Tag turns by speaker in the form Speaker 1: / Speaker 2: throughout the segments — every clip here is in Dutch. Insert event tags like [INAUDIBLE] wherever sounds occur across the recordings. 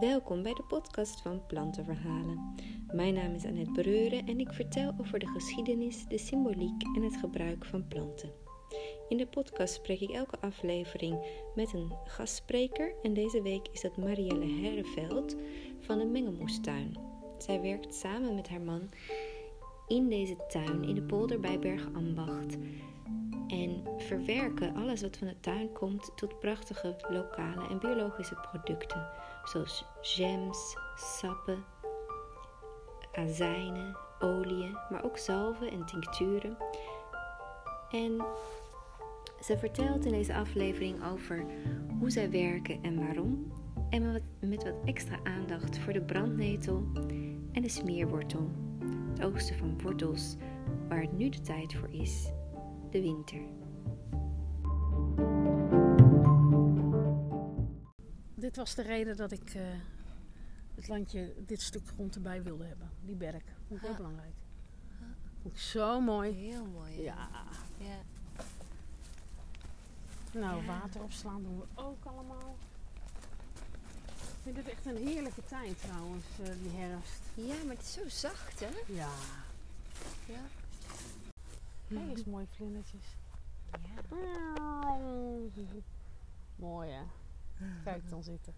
Speaker 1: Welkom bij de podcast van Plantenverhalen. Mijn naam is Annette Breuren en ik vertel over de geschiedenis, de symboliek en het gebruik van planten. In de podcast spreek ik elke aflevering met een gastspreker en deze week is dat Marielle Herreveld van de Mengelmoestuin. Zij werkt samen met haar man in deze tuin in de polder bij Bergambacht en verwerken alles wat van de tuin komt tot prachtige lokale en biologische producten, zoals jams, sappen, azijnen, oliën, maar ook zalven en tincturen. En ze vertelt in deze aflevering over hoe zij werken en waarom, en met, wat extra aandacht voor de brandnetel en de smeerwortel, het oogsten van wortels waar het nu de tijd voor is de winter.
Speaker 2: Dit was de reden dat ik uh, het landje, dit stuk grond erbij wilde hebben. Die berk. Vond ik heel belangrijk. Vond ik zo mooi.
Speaker 1: Heel mooi.
Speaker 2: Ja.
Speaker 1: ja.
Speaker 2: Nou,
Speaker 1: Ja.
Speaker 2: water opslaan doen we ook allemaal. Ik vind het echt een heerlijke tijd trouwens, eh, die herfst.
Speaker 1: Ja, maar het is zo zacht, hè?
Speaker 2: Ja.
Speaker 1: Ja.
Speaker 2: Kijk eens mooie vlindertjes.
Speaker 1: ja. [LAUGHS]
Speaker 2: Mooi hè. Kijk dan zitten.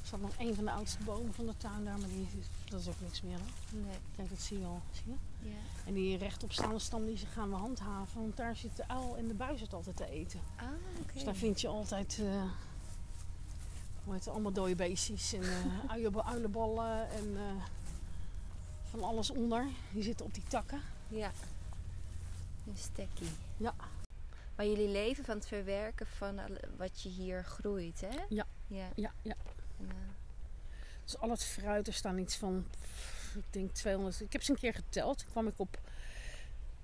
Speaker 2: Er staat nog een van de oudste bomen van de tuin daar, maar die is, dat is ook niks meer. Hè?
Speaker 1: Nee.
Speaker 2: Kijk, dat zie je al. Zie je?
Speaker 1: Ja.
Speaker 2: En die rechtopstaande stam die ze gaan we handhaven, want daar zit de uil en de buis het altijd te eten.
Speaker 1: Ah.
Speaker 2: Dus daar vind je altijd hoe heet het, allemaal dode beestjes en [LAUGHS] uilen- uilenballen en eh, van alles onder. Die zitten op die takken.
Speaker 1: Ja. Een stekkie.
Speaker 2: Ja.
Speaker 1: Maar jullie leven van het verwerken van wat je hier groeit, hè?
Speaker 2: Ja.
Speaker 1: Ja.
Speaker 2: Ja, ja.
Speaker 1: En, eh,
Speaker 2: Dus al het fruit, er staan iets van, ik denk 200. Ik heb ze een keer geteld. Toen kwam ik op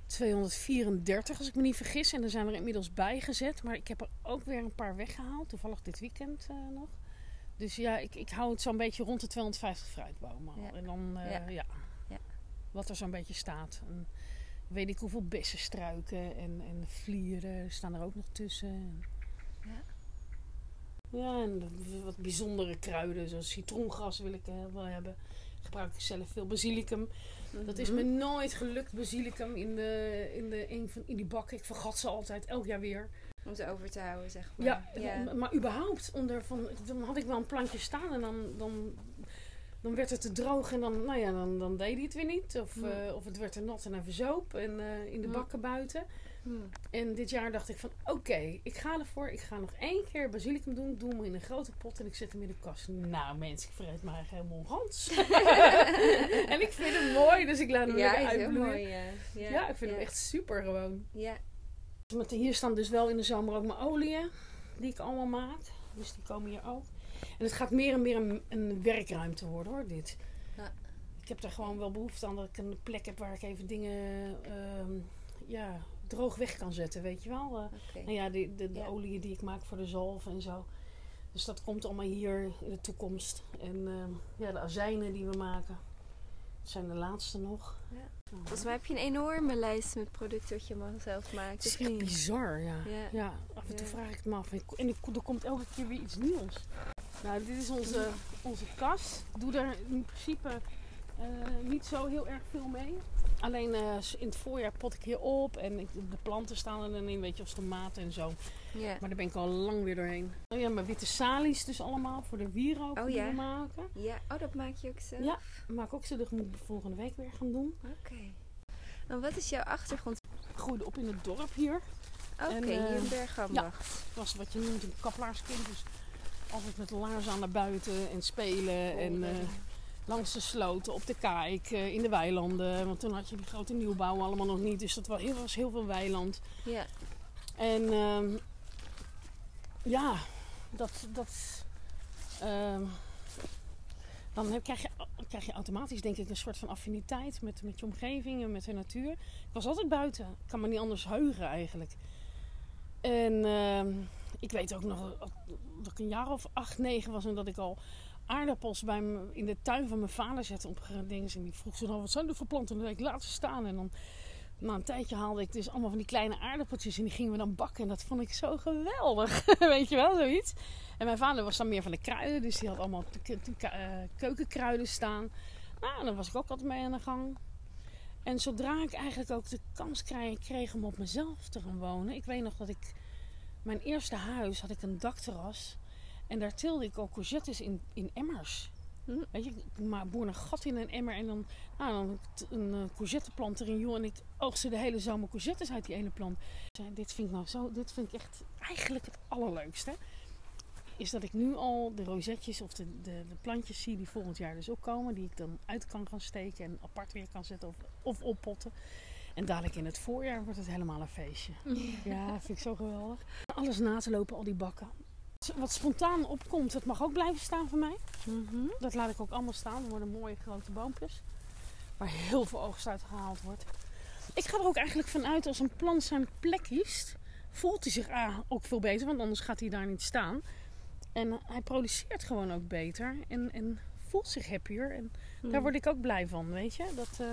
Speaker 2: 234 als ik me niet vergis. En er zijn er inmiddels bij gezet. Maar ik heb er ook weer een paar weggehaald. Toevallig dit weekend eh, nog. Dus ja, ik, ik hou het zo'n beetje rond de 250 fruitbomen.
Speaker 1: Ja.
Speaker 2: En dan, eh,
Speaker 1: Ja.
Speaker 2: ja.
Speaker 1: Ja.
Speaker 2: Wat er zo'n beetje staat. En weet ik hoeveel bessenstruiken en, en vlieren staan er ook nog tussen.
Speaker 1: Ja.
Speaker 2: Ja, en wat bijzondere kruiden, zoals citroengras wil ik eh, wel hebben. Gebruik ik zelf veel basilicum. Dat is me
Speaker 1: mhm.
Speaker 2: nooit gelukt, basilicum in, de, in, de, een van, in die bak. Ik vergat ze altijd, elk jaar weer.
Speaker 1: Om ze over te houden, zeg maar.
Speaker 2: Ja,
Speaker 1: ja.
Speaker 2: maar- maar überhaupt, onder van, dan had ik wel een plantje staan en dan, dan, dan werd het te droog en dan, nou ja, dan, dan deed hij het weer niet. Of, eh, of het werd te nat en hij verzoop en, eh, in de bakken buiten. En dit jaar dacht ik van, oké, ik ga ervoor. Ik ga nog één keer basilicum doen. Ik doe hem in een grote pot en ik zet hem in de kast. Nou mensen, ik vreet eigenlijk helemaal gans. [LAUGHS] en ik vind hem mooi, dus ik laat hem
Speaker 1: Ja, heel
Speaker 2: uitbloeien.
Speaker 1: mooi, ja. Ja,
Speaker 2: Ja, ik vind hem echt super gewoon.
Speaker 1: Ja.
Speaker 2: Met, hier staan dus wel in de zomer ook mijn oliën, die ik allemaal maak. Dus die komen hier ook. En het gaat meer en meer een, een werkruimte worden hoor, dit.
Speaker 1: Ja.
Speaker 2: Ik heb er gewoon wel behoefte aan dat ik een plek heb waar ik even dingen ehm, ja, droog weg kan zetten, weet je wel. Eh,
Speaker 1: Oké.
Speaker 2: nou ja, de, de, de
Speaker 1: Ja.
Speaker 2: oliën die ik maak voor de zalf en zo. Dus dat komt allemaal hier in de toekomst. En ehm, ja, de azijnen die we maken. Dat zijn de laatste nog.
Speaker 1: Ja. Volgens mij heb je een enorme lijst met producten wat je maar zelf maakt.
Speaker 2: Het is echt bizar, ja.
Speaker 1: Ja.
Speaker 2: ja. af en toe
Speaker 1: Ja.
Speaker 2: vraag ik het me af. En er komt elke keer weer iets nieuws. Nou, dit is onze, onze kast. Ik doe daar in principe eh, niet zo heel erg veel mee. Alleen eh, in het voorjaar pot ik hier op. En ik, de planten staan er dan in, weet je, als tomaten en zo.
Speaker 1: Ja.
Speaker 2: Maar daar ben ik al lang weer doorheen. Oh ja, mijn witte salies dus allemaal voor de wierook
Speaker 1: Oh ja.
Speaker 2: maken.
Speaker 1: ja. Oh, dat maak je ook zelf?
Speaker 2: Ja. Maak ook ze, dat moet ik volgende week weer gaan doen.
Speaker 1: Oké. En wat is jouw achtergrond?
Speaker 2: Ik groeide op in het dorp hier.
Speaker 1: Oké, hier
Speaker 2: eh,
Speaker 1: in Bergambacht.
Speaker 2: Ik was wat je noemt een kapelaarskind. Dus altijd met laarzen aan naar buiten en spelen. En eh, langs de sloten, op de kaik, eh, in de weilanden. Want toen had je die grote nieuwbouw allemaal nog niet. Dus dat was heel, was heel veel weiland.
Speaker 1: Ja.
Speaker 2: En ehm, ja, dat... dat ehm, dan heb, krijg, je, krijg je automatisch denk ik een soort van affiniteit met, met je omgeving en met de natuur. Ik was altijd buiten. Ik kan me niet anders heugen eigenlijk. En ehm, ik weet ook nog dat ik een jaar of acht, negen was en dat ik al aardappels bij in de tuin van mijn vader zette op dingen. En die vroeg ze dan, wat zijn er voor planten? En zei ik, laat staan. En dan Na een tijdje haalde ik dus allemaal van die kleine aardappeltjes en die gingen we dan bakken. En dat vond ik zo geweldig. [LAUGHS] Weet je wel, zoiets. En mijn vader was dan meer van de kruiden, dus die had allemaal uh, keukenkruiden staan. Nou, dan was ik ook altijd mee aan de gang. En zodra ik eigenlijk ook de kans kreeg, kreeg om op mezelf te gaan wonen. Ik weet nog dat ik mijn eerste huis had ik een dakterras. En daar tilde ik ook courgettes in, in emmers. Hm. Weet je, ik maar boer een gat in een emmer en dan, nou, dan een uh, courgetteplant erin, joh. En ik oogste de hele zomer courgettes uit die ene plant. Dus, dit vind ik nou zo, dit vind ik echt eigenlijk het allerleukste. Is dat ik nu al de rozetjes of de, de, de plantjes zie die volgend jaar dus ook komen. Die ik dan uit kan gaan steken en apart weer kan zetten of, of oppotten. En dadelijk in het voorjaar wordt het helemaal een feestje. Ja, vind ik zo geweldig. Alles na te lopen, al die bakken. Wat spontaan opkomt, dat mag ook blijven staan voor mij. Mhm. Dat laat ik ook allemaal staan. Er worden mooie grote boompjes. Waar heel veel oogst uit gehaald wordt. Ik ga er ook eigenlijk vanuit als een plant zijn plek kiest. Voelt hij zich ah, ook veel beter, want anders gaat hij daar niet staan. En hij produceert gewoon ook beter. En, en voelt zich happier. En daar mhm. word ik ook blij van, weet je. Dat, uh,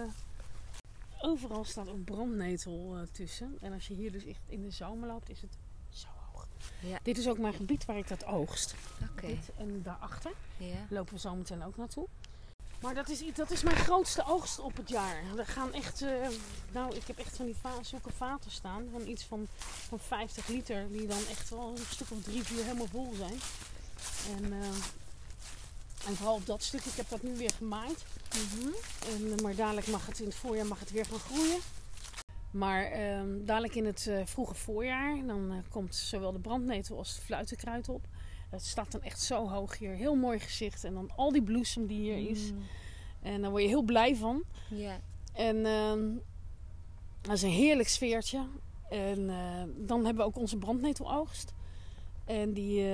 Speaker 2: overal staat een brandnetel uh, tussen. En als je hier dus echt in de zomer loopt, is het ja. Dit is ook mijn gebied waar ik dat oogst.
Speaker 1: Oké.
Speaker 2: En daarachter ja. lopen we zo meteen ook naartoe. Maar dat is, dat is mijn grootste oogst op het jaar. Er gaan echt, uh, nou, ik heb echt van die va zulke vaten staan. Van iets van, van 50 liter. Die dan echt wel een stuk of drie, vier helemaal vol zijn. En, uh, en vooral op dat stuk. Ik heb dat nu weer gemaaid. Mm -hmm. en, maar dadelijk mag het in het voorjaar mag het weer gaan groeien. Maar um, dadelijk in het uh, vroege voorjaar, dan uh, komt zowel de brandnetel als het fluitenkruid op. Het staat dan echt zo hoog hier. Heel mooi gezicht. En dan al die bloesem die hier is. Mm. En daar word je heel blij van.
Speaker 1: Ja.
Speaker 2: En uh, dat is een heerlijk sfeertje. En dan hebben we ook onze brandneteloogst. En die,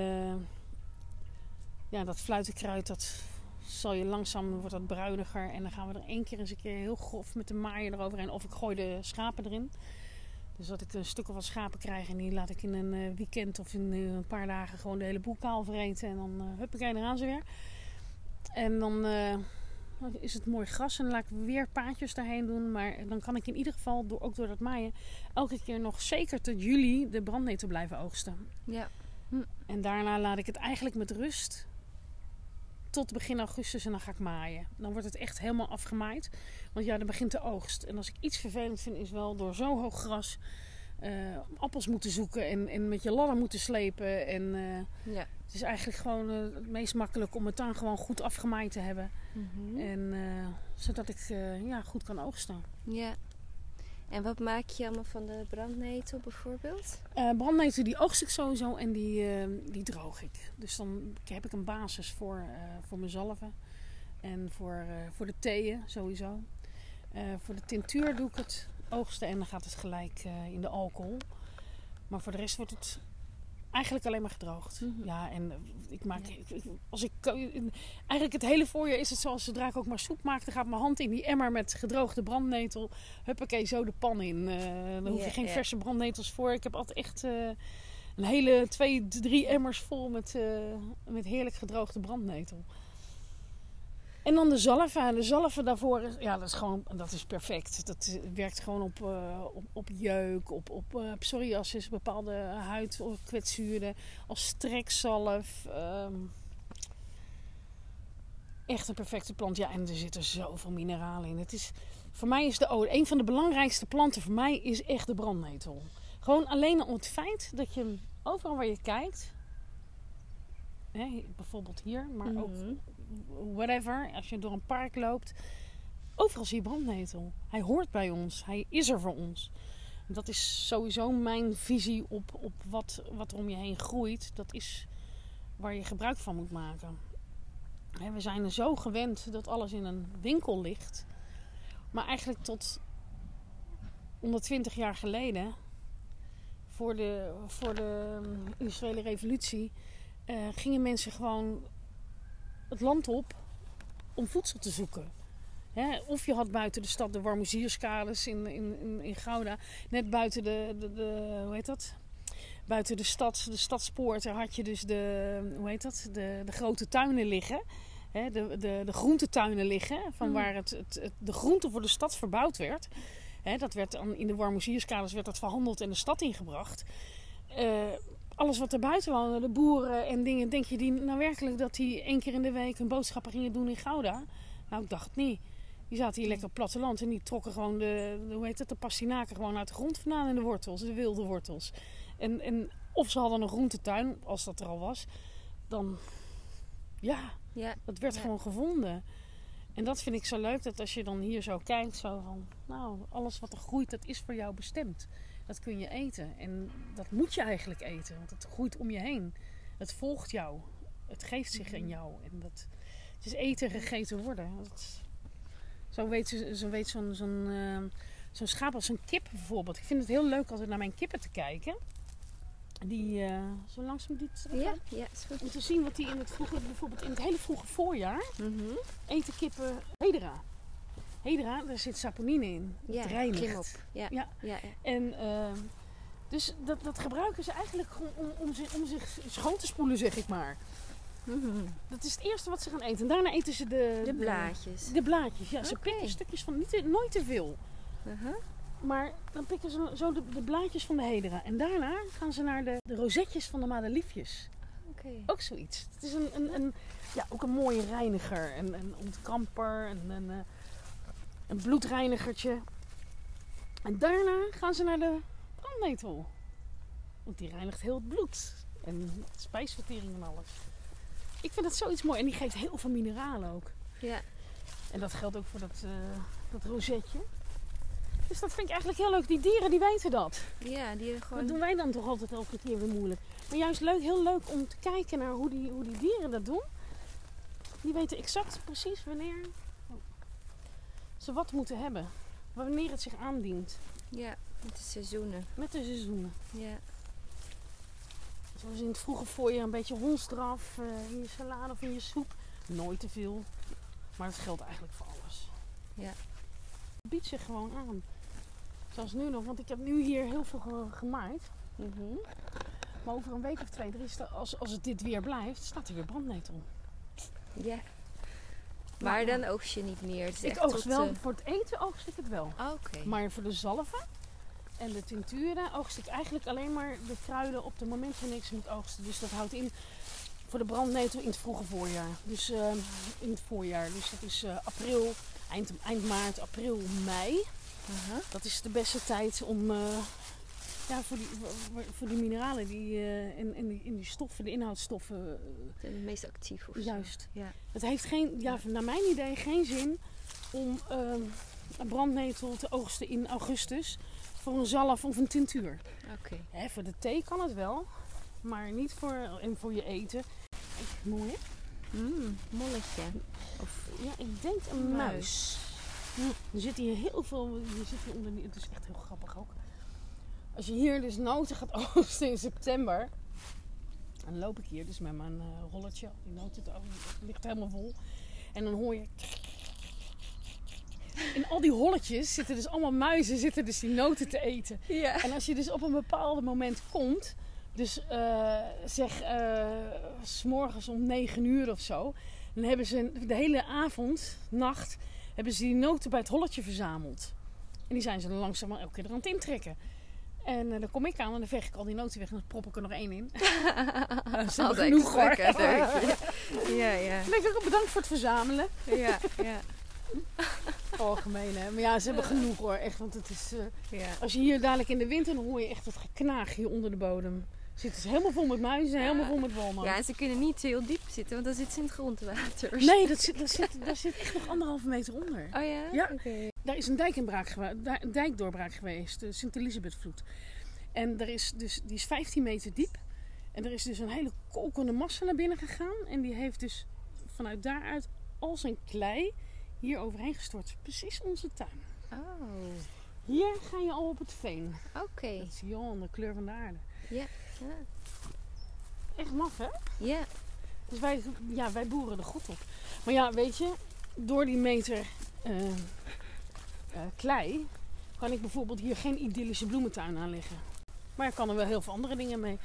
Speaker 2: ja, dat fluitenkruid, dat zal je langzaam, wordt dat bruiniger. En dan gaan we er één keer eens een keer heel grof met de maaier eroverheen. Of ik gooi de schapen erin. Dus dat ik een stuk of wat schapen krijg. En die laat ik in een uh, weekend of in uh, een paar dagen gewoon de hele boel kaal vreten. En dan uh, huppakee, eraan ze weer. En dan is het mooi gras. En dan laat ik weer paadjes daarheen doen. Maar dan kan ik in ieder geval, door, ook door dat maaien, elke keer nog zeker tot juli de brandnetel blijven oogsten.
Speaker 1: Ja.
Speaker 2: Hm. En daarna laat ik het eigenlijk met rust tot begin augustus en dan ga ik maaien. Dan wordt het echt helemaal afgemaaid. Want ja, dan begint de oogst. En als ik iets vervelend vind, is wel door zo hoog gras uh, appels moeten zoeken en, en met je ladder moeten slepen. En uh, ja. het is eigenlijk gewoon uh, het meest makkelijk om het dan gewoon goed afgemaaid te hebben. Mm -hmm. En zodat ik ja, goed kan oogsten.
Speaker 1: Ja. En wat maak je allemaal van de brandnetel bijvoorbeeld?
Speaker 2: Uh, brandnetel die oogst ik sowieso en die, uh, die droog ik. Dus dan heb ik een basis voor, uh, voor mijn zalven. En voor, voor de theeën sowieso. voor de tintuur doe ik het oogsten en dan gaat het gelijk in de alcohol. Maar voor de rest wordt het Eigenlijk alleen maar gedroogd. Mhm. Ja, en ik maak. als ik, eigenlijk het hele voorjaar is het zoals zodra ik ook maar soep maak, dan gaat mijn hand in die emmer met gedroogde brandnetel. Huppakee, zo de pan in. Uh, dan hoef je geen verse brandnetels voor. Ik heb altijd echt uh, een hele twee, drie emmers vol met, uh, met heerlijk gedroogde brandnetel. En dan de zalven. De zalven daarvoor, ja, dat is gewoon, dat is perfect. Dat werkt gewoon op, uh, op, op, jeuk, op, op uh, psoriasis, bepaalde huidkwetsuren, als strekzalf. Um, echt een perfecte plant. Ja, en er zitten zoveel mineralen in. Het is, voor mij is de ode, een van de belangrijkste planten voor mij is echt de brandnetel. Gewoon alleen om het feit dat je overal waar je kijkt, hè, bijvoorbeeld hier, maar ook mhm whatever, als je door een park loopt, overal zie je brandnetel. Hij hoort bij ons, hij is er voor ons. Dat is sowieso mijn visie op, op wat, wat er om je heen groeit. Dat is waar je gebruik van moet maken. We zijn er zo gewend dat alles in een winkel ligt. Maar eigenlijk tot 120 jaar geleden, voor de, voor de industriële revolutie, uh, gingen mensen gewoon het land op om voedsel te zoeken. of je had buiten de stad de Warmozierskades in, in, in, in Gouda. Net buiten de, de, de, hoe heet dat? Buiten de stad, de stadspoorten had je dus de, hoe heet dat? De, de grote tuinen liggen. de, de, de groentetuinen liggen. Van mm. waar het, het, de groente voor de stad verbouwd werd. Dat werd dan in de warmoezierskaders werd dat verhandeld en de stad ingebracht. Eh, alles wat er buiten woonde, de boeren en dingen, denk je die nou werkelijk dat die één keer in de week hun boodschappen gingen doen in Gouda? Nou, ik dacht het niet. Die zaten hier lekker op het platteland en die trokken gewoon de, hoe heet het, de pastinaken gewoon uit de grond vandaan in de wortels, de wilde wortels. En, en of ze hadden een groentetuin, als dat er al was, dan ja,
Speaker 1: Ja.
Speaker 2: dat werd
Speaker 1: Ja.
Speaker 2: gewoon gevonden. En dat vind ik zo leuk, dat als je dan hier zo kijkt, zo van, nou, alles wat er groeit, dat is voor jou bestemd. Dat kun je eten. En dat moet je eigenlijk eten, want het groeit om je heen. Het volgt jou. Het geeft zich in jou. En dat, het is eten, gegeten worden. Dat, zo weet, zo weet zo'n zo'n ehm, zo'n schaap als een kip bijvoorbeeld. Ik vind het heel leuk altijd naar mijn kippen te kijken. Die eh, zo langzaam die
Speaker 1: Ja, ja, is goed.
Speaker 2: om te zien wat die in het vroege, bijvoorbeeld in het hele vroege voorjaar
Speaker 1: Mhm.
Speaker 2: eten kippen hedera. Hedera, daar zit saponine in. Het
Speaker 1: Ja,
Speaker 2: reinigt.
Speaker 1: Ja.
Speaker 2: Ja.
Speaker 1: Ja.
Speaker 2: En ehm, dus dat, dat gebruiken ze eigenlijk gewoon om, om, zich, om zich schoon te spoelen, zeg ik maar.
Speaker 1: Mhm.
Speaker 2: Dat is het eerste wat ze gaan eten. En daarna eten ze de,
Speaker 1: De blaadjes.
Speaker 2: De blaadjes, ja. Ze
Speaker 1: Oké.
Speaker 2: pikken stukjes van, niet te- nooit te veel.
Speaker 1: Uh-huh.
Speaker 2: Maar dan pikken ze zo de, de blaadjes van de hedera. En daarna gaan ze naar de, de rozetjes van de madeliefjes.
Speaker 1: Oké.
Speaker 2: Ook zoiets. Het is een, een, een, ja, ook een mooie reiniger. Een, een ontkamper. Een, een, eh, een bloedreinigertje. En daarna gaan ze naar de brandnetel. Want die reinigt heel het bloed. En spijsvertering en alles. Ik vind dat zoiets mooi. En die geeft heel veel mineralen ook.
Speaker 1: Ja.
Speaker 2: En dat geldt ook voor dat, eh, dat rozetje. Dus dat vind ik eigenlijk heel leuk. Die dieren die weten dat.
Speaker 1: Ja, die er
Speaker 2: Dat
Speaker 1: gewoon...
Speaker 2: doen wij dan toch altijd elke keer weer moeilijk. Maar juist leuk, heel leuk om te kijken naar hoe die, hoe die dieren dat doen. Die weten exact precies wanneer ze wat moeten hebben. Wanneer het zich aandient.
Speaker 1: Ja, met de seizoenen.
Speaker 2: Met de seizoenen.
Speaker 1: Ja.
Speaker 2: Zoals in het vroege voorjaar een beetje hondsdraf eh, in je salade of in je soep. Nooit te veel. Maar dat geldt eigenlijk voor alles.
Speaker 1: Ja.
Speaker 2: Het biedt zich gewoon aan. Zoals nu nog, want ik heb nu hier heel veel ge- gemaaid.
Speaker 1: Mhm.
Speaker 2: Maar over een week of twee, is er, als, als het dit weer blijft, staat er weer brandnetel.
Speaker 1: Ja. Maar dan oogst je niet meer.
Speaker 2: Ik oogst wel,
Speaker 1: eh,
Speaker 2: voor het eten oogst ik het wel.
Speaker 1: Oké.
Speaker 2: Maar voor de zalven en de tincturen oogst ik eigenlijk alleen maar de kruiden op het moment wanneer ik ze moet oogsten. Dus dat houdt in voor de brandnetel in het vroege voorjaar. Dus eh, in het voorjaar. Dus dat is eh, april, eind, eind maart, april, mei.
Speaker 1: Aha.
Speaker 2: Dat is de beste tijd om ja, voor, die, voor, die mineralen die, eh, en, en, die, en die stoffen, de inhoudstoffen, eh,
Speaker 1: Het meest actief of zo.
Speaker 2: juist.
Speaker 1: Ja.
Speaker 2: Het heeft geen, ja, naar mijn idee geen zin om ehm, een brandnetel te oogsten in augustus voor een zalf of een tintuur.
Speaker 1: Oké.
Speaker 2: Hè, voor de thee kan het wel, maar niet voor, en voor je eten. Mooi, hè?
Speaker 1: Mm, molletje. Of
Speaker 2: Ja, ik denk een
Speaker 1: Muis.
Speaker 2: muis. Hm, Er zit hier heel veel, je zit hier onder, het is echt heel grappig ook. Als je hier dus noten gaat [LAUGHS] oogsten in september, dan loop ik hier dus met mijn eh, rolletje, die noten ligt helemaal vol. En dan hoor je... [LAUGHS] In al die holletjes zitten dus allemaal muizen, zitten dus die noten te eten.
Speaker 1: Ja.
Speaker 2: En als je dus op een bepaald moment komt, dus eh, zeg eh, s s'morgens om 9 uur of zo, dan hebben ze de hele avond, nacht, hebben ze die noten bij het holletje verzameld. En die zijn ze dan langzaam elke keer er aan het intrekken. En eh, dan kom ik aan en dan veeg ik al die noten weg en dan prop ik er nog één in. [LAUGHS] Dat is
Speaker 1: Altijd
Speaker 2: genoeg hoor. [LAUGHS]
Speaker 1: Ja, ja.
Speaker 2: Ook bedankt voor het verzamelen.
Speaker 1: Ja, ja. [LAUGHS]
Speaker 2: Algemeen hè. Maar ja, ze hebben genoeg hoor. Echt, want het is... eh,
Speaker 1: ja.
Speaker 2: Als je hier dadelijk in de winter, dan hoor je echt het geknaag hier onder de bodem. Zitten ze helemaal vol met muizen, helemaal vol met walmen.
Speaker 1: Ja, en ze kunnen niet heel diep zitten, want dan zitten ze in het grondwater.
Speaker 2: Nee, dat zit, dat zit, daar zit echt nog anderhalve meter onder.
Speaker 1: Oh ja?
Speaker 2: Ja. Daar is een dijkinbraak dijkdoorbraak geweest, de Sint-Elisabethvloed. En er is dus, die is 15 meter diep. En er is dus een hele kokende massa naar binnen gegaan. En die heeft dus vanuit daaruit al zijn klei hier overheen gestort. Precies onze tuin.
Speaker 1: Oh,
Speaker 2: Hier ga je al op het veen.
Speaker 1: oké.
Speaker 2: Dat zie je al aan de kleur van de aarde.
Speaker 1: Ja.
Speaker 2: Echt maf, hè?
Speaker 1: Ja.
Speaker 2: Dus wij, ja, wij boeren er goed op. Maar ja, weet je, door die meter eh, eh, klei kan ik bijvoorbeeld hier geen idyllische bloementuin aanleggen. Maar ik kan er wel heel veel andere dingen mee.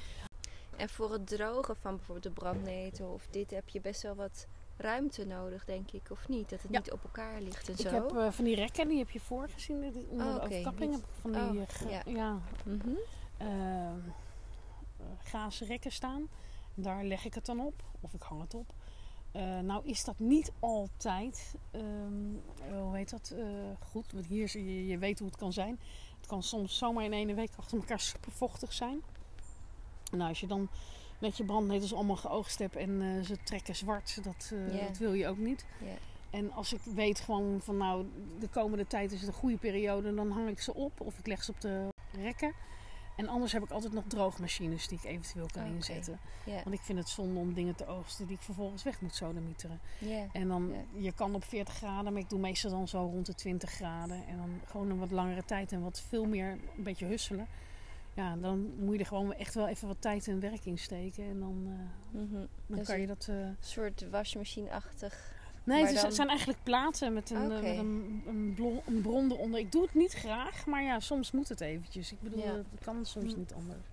Speaker 1: En voor het drogen van bijvoorbeeld de brandnetel of dit heb je best wel wat ruimte nodig, denk ik, of niet? Dat het
Speaker 2: Ja.
Speaker 1: niet op elkaar ligt en
Speaker 2: Ik
Speaker 1: zo.
Speaker 2: heb eh, van die rekken, die heb je voor gezien, die- onder
Speaker 1: Oh,
Speaker 2: de
Speaker 1: oké.
Speaker 2: overkapping.
Speaker 1: Niet-
Speaker 2: heb ik Van die
Speaker 1: oh,
Speaker 2: eh,
Speaker 1: ja.
Speaker 2: ja. Ehm, eh, gazen rekken staan. Daar leg ik het dan op, of ik hang het op. Eh, nou is dat niet altijd, ehm, eh, hoe heet dat, eh, goed. Want hier, je, je weet hoe het kan zijn. Het kan soms zomaar in één week achter elkaar super vochtig zijn. Nou, als je dan met je brandnetels allemaal geoogst hebt en ze trekken zwart, dat, dat wil je ook niet. En als ik weet gewoon van nou, de komende tijd is het een goede periode, dan hang ik ze op of ik leg ze op de rekken. En anders heb ik altijd nog droogmachines die ik eventueel kan
Speaker 1: Oké.
Speaker 2: inzetten. Want ik vind het zonde om dingen te oogsten die ik vervolgens weg moet sodemieteren. En dan, je kan op 40 graden, maar ik doe meestal dan zo rond de 20 graden. En dan gewoon een wat langere tijd en wat veel meer, een beetje husselen. Ja, dan moet je er gewoon echt wel even wat tijd en werk in steken. En dan, eh,
Speaker 1: Mhm.
Speaker 2: dan
Speaker 1: Dus
Speaker 2: kan je
Speaker 1: een
Speaker 2: dat... eh,
Speaker 1: soort wasmachine-achtig.
Speaker 2: Nee,
Speaker 1: Maar
Speaker 2: het is-
Speaker 1: dan-
Speaker 2: zijn eigenlijk platen met een, eh,
Speaker 1: Oké.
Speaker 2: met een, een, bron eronder. Ik doe het niet graag, maar ja, soms moet het eventjes. Ik bedoel,
Speaker 1: Ja.
Speaker 2: het kan soms
Speaker 1: Hm.
Speaker 2: niet anders.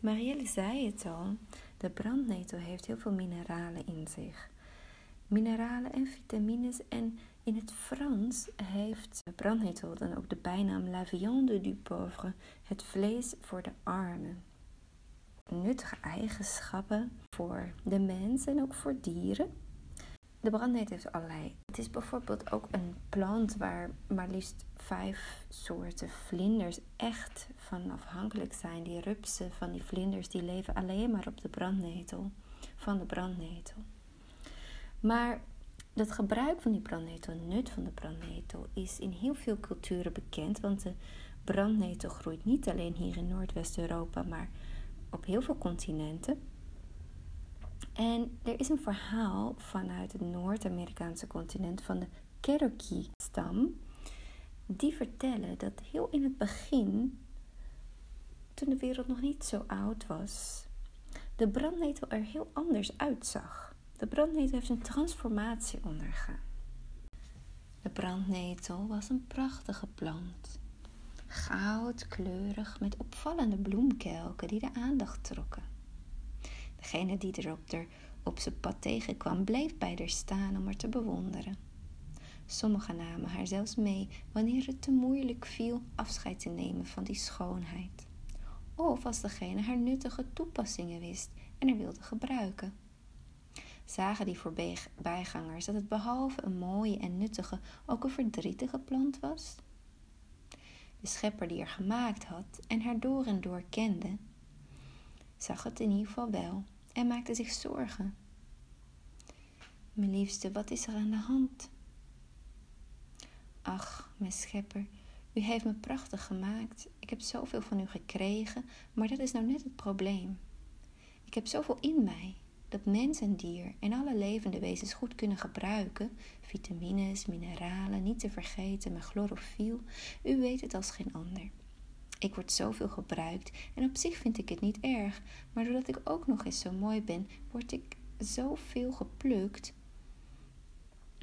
Speaker 1: Marielle zei het al, de brandnetel heeft heel veel mineralen in zich. Mineralen en vitamines en in het Frans heeft de brandnetel dan ook de bijnaam la viande du pauvre, het vlees voor de armen. Nuttige eigenschappen voor de mens en ook voor dieren. De brandnetel heeft allerlei. Het is bijvoorbeeld ook een plant waar maar liefst vijf soorten vlinders echt van afhankelijk zijn. Die rupsen van die vlinders die leven alleen maar op de brandnetel, van de brandnetel. Maar het gebruik van die brandnetel, nut van de brandnetel, is in heel veel culturen bekend. Want de brandnetel groeit niet alleen hier in Noordwest-Europa, maar op heel veel continenten. En er is een verhaal vanuit het Noord-Amerikaanse continent van de Cherokee-stam. Die vertellen dat heel in het begin, toen de wereld nog niet zo oud was, de brandnetel er heel anders uitzag. De brandnetel heeft een transformatie ondergaan. De brandnetel was een prachtige plant. Goudkleurig met opvallende bloemkelken die de aandacht trokken. Degene die er op, op zijn pad tegenkwam, bleef bij haar staan om haar te bewonderen. Sommigen namen haar zelfs mee wanneer het te moeilijk viel afscheid te nemen van die schoonheid. Of als degene haar nuttige toepassingen wist en er wilde gebruiken. Zagen die voorbijgangers dat het behalve een mooie en nuttige ook een verdrietige plant was? De schepper die er gemaakt had en haar door en door kende, zag het in ieder geval wel en maakte zich zorgen. Mijn liefste, wat is er aan de hand? Ach, mijn schepper, u heeft me prachtig gemaakt. Ik heb zoveel van u gekregen, maar dat is nou net het probleem. Ik heb zoveel in mij dat mens en dier en alle levende wezens goed kunnen gebruiken. Vitamines, mineralen, niet te vergeten, mijn chlorofiel. U weet het als geen ander. Ik word zoveel gebruikt en op zich vind ik het niet erg, maar doordat ik ook nog eens zo mooi ben, word ik zoveel geplukt.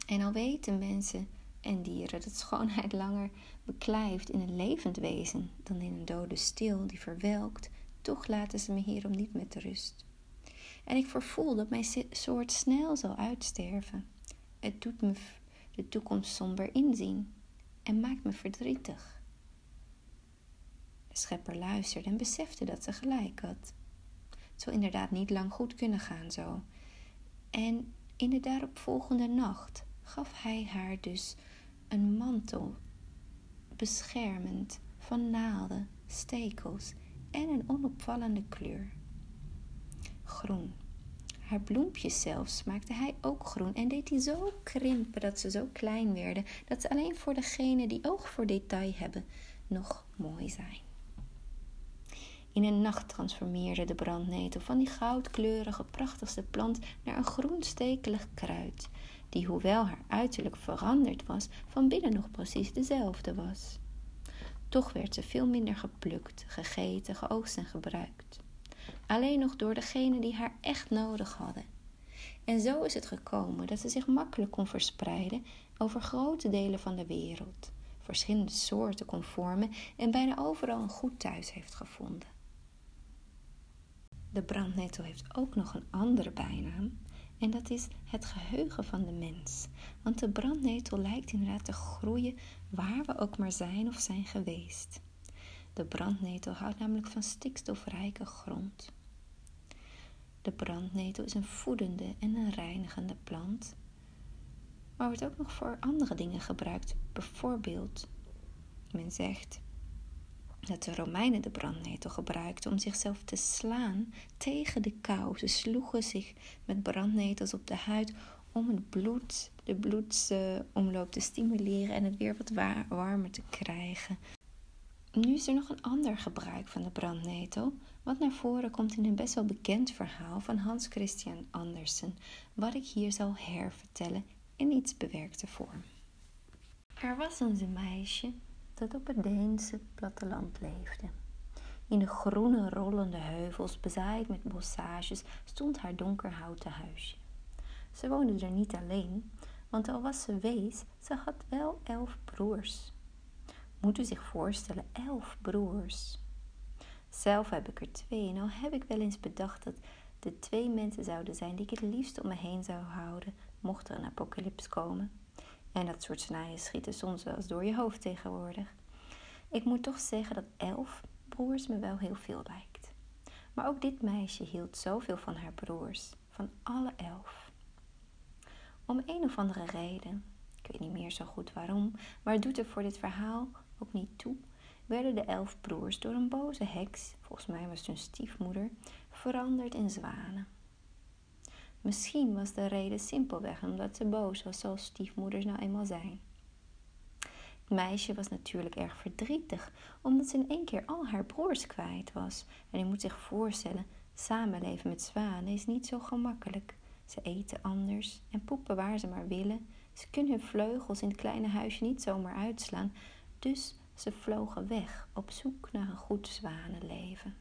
Speaker 1: En al weten mensen en dieren dat schoonheid [LAUGHS] langer beklijft in een levend wezen dan in een dode stil die verwelkt, toch laten ze me hierom niet met rust. En ik vervoel dat mijn soort snel zal uitsterven. Het doet me de toekomst somber inzien en maakt me verdrietig. De schepper luisterde en besefte dat ze gelijk had. Het zou inderdaad niet lang goed kunnen gaan zo. En in de daaropvolgende nacht gaf hij haar dus een mantel, beschermend van naalden, stekels en een onopvallende kleur. Groen. Haar bloempjes zelfs maakte hij ook groen en deed die zo krimpen dat ze zo klein werden dat ze alleen voor degenen die oog voor detail hebben nog mooi zijn. In een nacht transformeerde de brandnetel van die goudkleurige prachtigste plant naar een groen stekelig kruid, die hoewel haar uiterlijk veranderd was, van binnen nog precies dezelfde was. Toch werd ze veel minder geplukt, gegeten, geoogst en gebruikt. Alleen nog door degenen die haar echt nodig hadden. En zo is het gekomen dat ze zich makkelijk kon verspreiden over grote delen van de wereld, verschillende soorten kon vormen en bijna overal een goed thuis heeft gevonden. De brandnetel heeft ook nog een andere bijnaam. En dat is het geheugen van de mens. Want de brandnetel lijkt inderdaad te groeien waar we ook maar zijn of zijn geweest. De brandnetel houdt namelijk van stikstofrijke grond. De brandnetel is een voedende en een reinigende plant, maar wordt ook nog voor andere dingen gebruikt. Bijvoorbeeld, men zegt dat de Romeinen de brandnetel gebruikten om zichzelf te slaan tegen de kou. Ze sloegen zich met brandnetels op de huid om het bloed, de bloedsomloop te stimuleren en het weer wat warmer te krijgen. Nu is er nog een ander gebruik van de brandnetel, wat naar voren komt in een best wel bekend verhaal van Hans Christian Andersen, wat ik hier zal hervertellen in iets bewerkte vorm. Er was een meisje dat op het Deense platteland leefde. In de groene rollende heuvels, bezaaid met bossages, stond haar donkerhouten huisje. Ze woonde er niet alleen, want al was ze wees, ze had wel elf broers. Moet u zich voorstellen, elf broers. Zelf heb ik er twee en al heb ik wel eens bedacht dat de twee mensen zouden zijn die ik het liefst om me heen zou houden, mocht er een apocalyps komen. En dat soort snijden schieten soms wel eens door je hoofd tegenwoordig. Ik moet toch zeggen dat elf broers me wel heel veel lijkt. Maar ook dit meisje hield zoveel van haar broers, van alle elf. Om een of andere reden, ik weet niet meer zo goed waarom, maar het doet er voor dit verhaal ook niet toe, werden de elf broers door een boze heks, volgens mij was het hun stiefmoeder, veranderd in zwanen. Misschien was de reden simpelweg omdat ze boos was, zoals stiefmoeders nou eenmaal zijn. Het meisje was natuurlijk erg verdrietig, omdat ze in één keer al haar broers kwijt was. En je moet zich voorstellen, samenleven met zwanen is niet zo gemakkelijk. Ze eten anders en poepen waar ze maar willen. Ze kunnen hun vleugels in het kleine huisje niet zomaar uitslaan, dus ze vlogen weg op zoek naar een goed zwanenleven.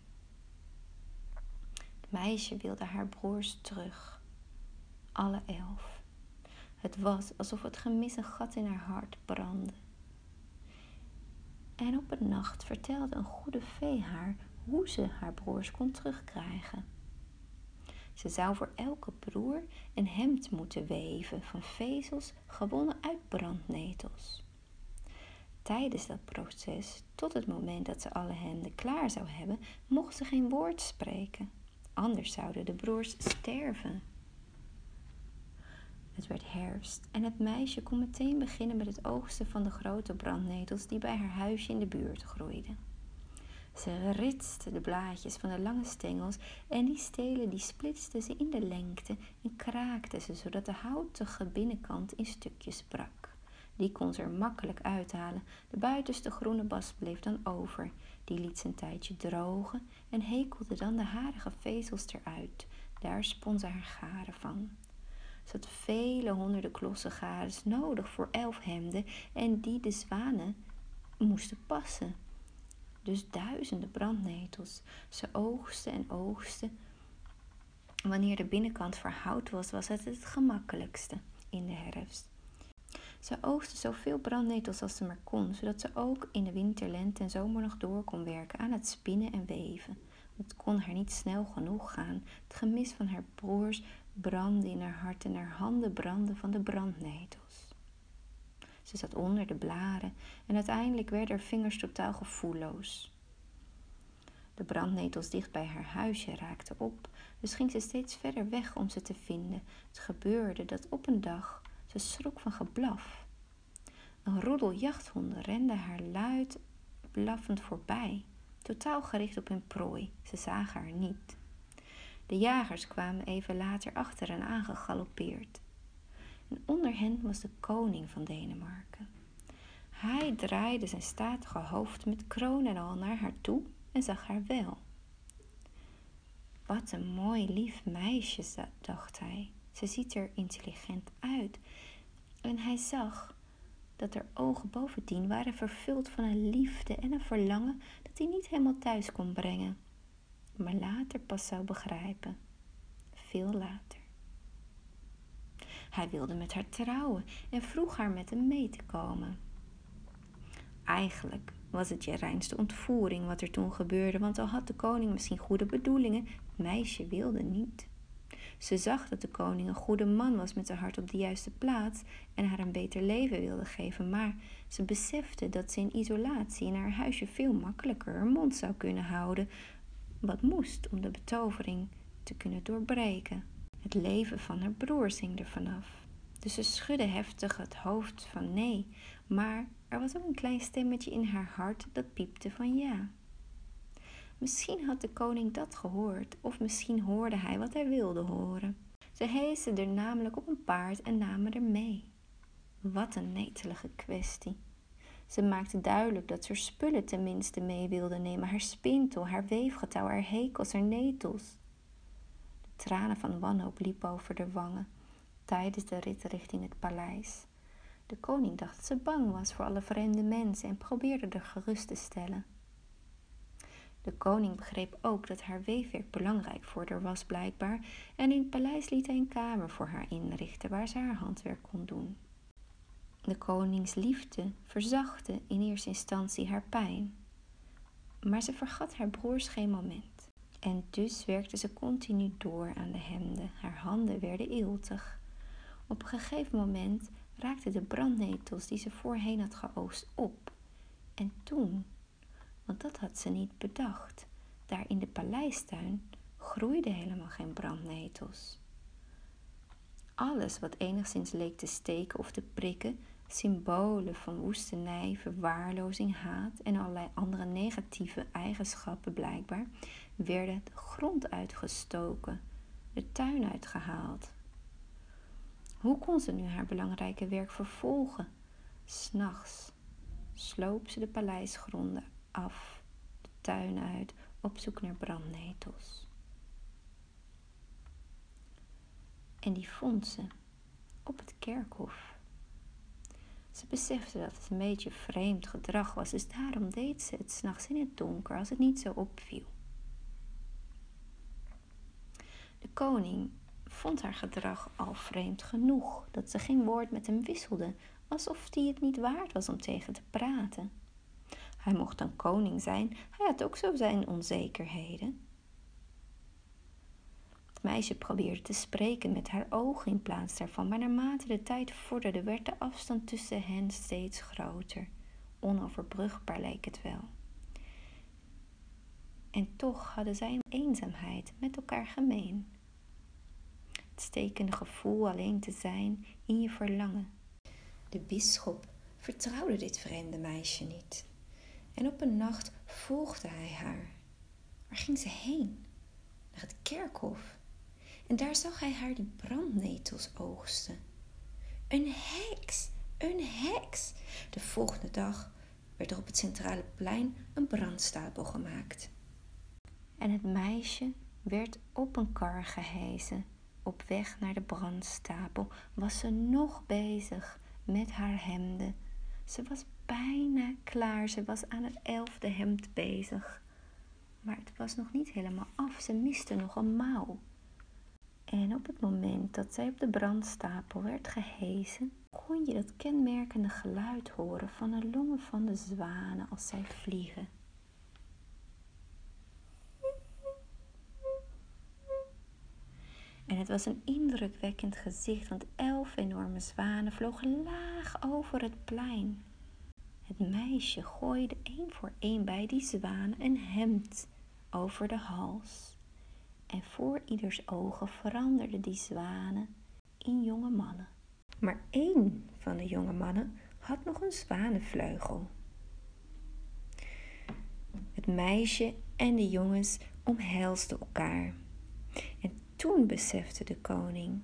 Speaker 1: Het meisje wilde haar broers terug, alle elf. Het was alsof het gemis een gat in haar hart brandde. En op een nacht vertelde een goede vee haar hoe ze haar broers kon terugkrijgen. Ze zou voor elke broer een hemd moeten weven van vezels gewonnen uit brandnetels. Tijdens dat proces, tot het moment dat ze alle hemden klaar zou hebben, mocht ze geen woord spreken. Anders zouden de broers sterven. Het werd herfst en het meisje kon meteen beginnen met het oogsten van de grote brandnetels die bij haar huisje in de buurt groeiden. Ze ritste de blaadjes van de lange stengels en die stelen die splitste ze in de lengte en kraakte ze zodat de houtige binnenkant in stukjes brak. Die kon ze er makkelijk uithalen. De buitenste groene bast bleef dan over. Die liet ze een tijdje drogen en hekelde dan de harige vezels eruit. Daar spon ze haar garen van. Ze had vele honderden klossen garens nodig voor elf hemden en die de zwanen moesten passen. Dus duizenden brandnetels. Ze oogsten en oogsten. Wanneer de binnenkant verhout was, was het het gemakkelijkste in de herfst. Ze oogste zoveel brandnetels als ze maar kon, zodat ze ook in de winter, lente en zomer nog door kon werken aan het spinnen en weven. Het kon haar niet snel genoeg gaan. Het gemis van haar broers brandde in haar hart en haar handen brandden van de brandnetels. Ze zat onder de blaren en uiteindelijk werden haar vingers totaal gevoelloos. De brandnetels dicht bij haar huisje raakten op, dus ging ze steeds verder weg om ze te vinden. Het gebeurde dat op een dag ze schrok van geblaf. Een roedel jachthonden rende haar luid blaffend voorbij, totaal gericht op hun prooi. Ze zagen haar niet. De jagers kwamen even later achter en aangegalopeerd. En onder hen was de koning van Denemarken. Hij draaide zijn statige hoofd met kroon en al naar haar toe en zag haar wel. Wat een mooi lief meisje, dacht hij. Ze ziet er intelligent uit. En hij zag dat haar ogen bovendien waren vervuld van een liefde en een verlangen dat hij niet helemaal thuis kon brengen maar later pas zou begrijpen. Veel later. Hij wilde met haar trouwen en vroeg haar met hem mee te komen. Eigenlijk was het je reinste ontvoering wat er toen gebeurde, want al had de koning misschien goede bedoelingen, het meisje wilde niet. Ze zag dat de koning een goede man was met haar hart op de juiste plaats en haar een beter leven wilde geven, maar ze besefte dat ze in isolatie in haar huisje veel makkelijker haar mond zou kunnen houden, wat moest om de betovering te kunnen doorbreken. Het leven van haar broer hing er vanaf. Dus ze schudde heftig het hoofd van nee, maar er was ook een klein stemmetje in haar hart dat piepte van ja. Misschien had de koning dat gehoord, of misschien hoorde hij wat hij wilde horen. Ze hezen er namelijk op een paard en namen er mee. Wat een netelige kwestie. Ze maakte duidelijk dat ze haar spullen tenminste mee wilde nemen: haar spintel, haar weefgetouw, haar hekels, haar netels. De tranen van wanhoop liepen over de wangen tijdens de rit richting het paleis. De koning dacht dat ze bang was voor alle vreemde mensen en probeerde er gerust te stellen. De koning begreep ook dat haar weefwerk belangrijk voor haar was blijkbaar en in het paleis liet hij een kamer voor haar inrichten waar ze haar handwerk kon doen. De konings liefde verzachtte in eerste instantie haar pijn, maar ze vergat haar broers geen moment. En dus werkte ze continu door aan de hemden. Haar handen werden eeltig. Op een gegeven moment raakten de brandnetels die ze voorheen had geoogst op. En toen, want dat had ze niet bedacht, daar in de paleistuin groeiden helemaal geen brandnetels. Alles wat enigszins leek te steken of te prikken, symbolen van woestenij, verwaarlozing, haat en allerlei andere negatieve eigenschappen blijkbaar, werden de grond uitgestoken, de tuin uitgehaald. Hoe kon ze nu haar belangrijke werk vervolgen? S'nachts sloop ze de paleisgronden af, de tuin uit, op zoek naar brandnetels. En die vond ze op het kerkhof. Ze besefte dat het een beetje vreemd gedrag was, dus daarom deed ze het s'nachts in het donker als het niet zo opviel. De koning vond haar gedrag al vreemd genoeg dat ze geen woord met hem wisselde, alsof hij het niet waard was om tegen te praten. Hij mocht een koning zijn, hij had ook zo zijn onzekerheden. Het meisje probeerde te spreken met haar ogen in plaats daarvan, maar naarmate de tijd vorderde, werd de afstand tussen hen steeds groter. Onoverbrugbaar leek het wel. En toch hadden zij een eenzaamheid met elkaar gemeen het stekende gevoel alleen te zijn in je verlangen. De bisschop vertrouwde dit vreemde meisje niet. En op een nacht volgde hij haar. Waar ging ze heen? Naar het kerkhof. En daar zag hij haar die brandnetels oogsten. Een heks! Een heks! De volgende dag werd er op het centrale plein een brandstapel gemaakt. En het meisje werd op een kar gehezen op weg naar de brandstapel was ze nog bezig met haar hemden. Ze was bijna klaar. Ze was aan het elfde hemd bezig. Maar het was nog niet helemaal af. Ze miste nog een mouw. En op het moment dat zij op de brandstapel werd gehezen, kon je dat kenmerkende geluid horen van de longen van de zwanen als zij vliegen. En het was een indrukwekkend gezicht, want elf enorme zwanen vlogen laag over het plein. Het meisje gooide één voor één bij die zwanen een hemd over de hals. En voor ieders ogen veranderden die zwanen in jonge mannen. Maar één van de jonge mannen had nog een zwanenvleugel. Het meisje en de jongens omhelsden elkaar. En toen besefte de koning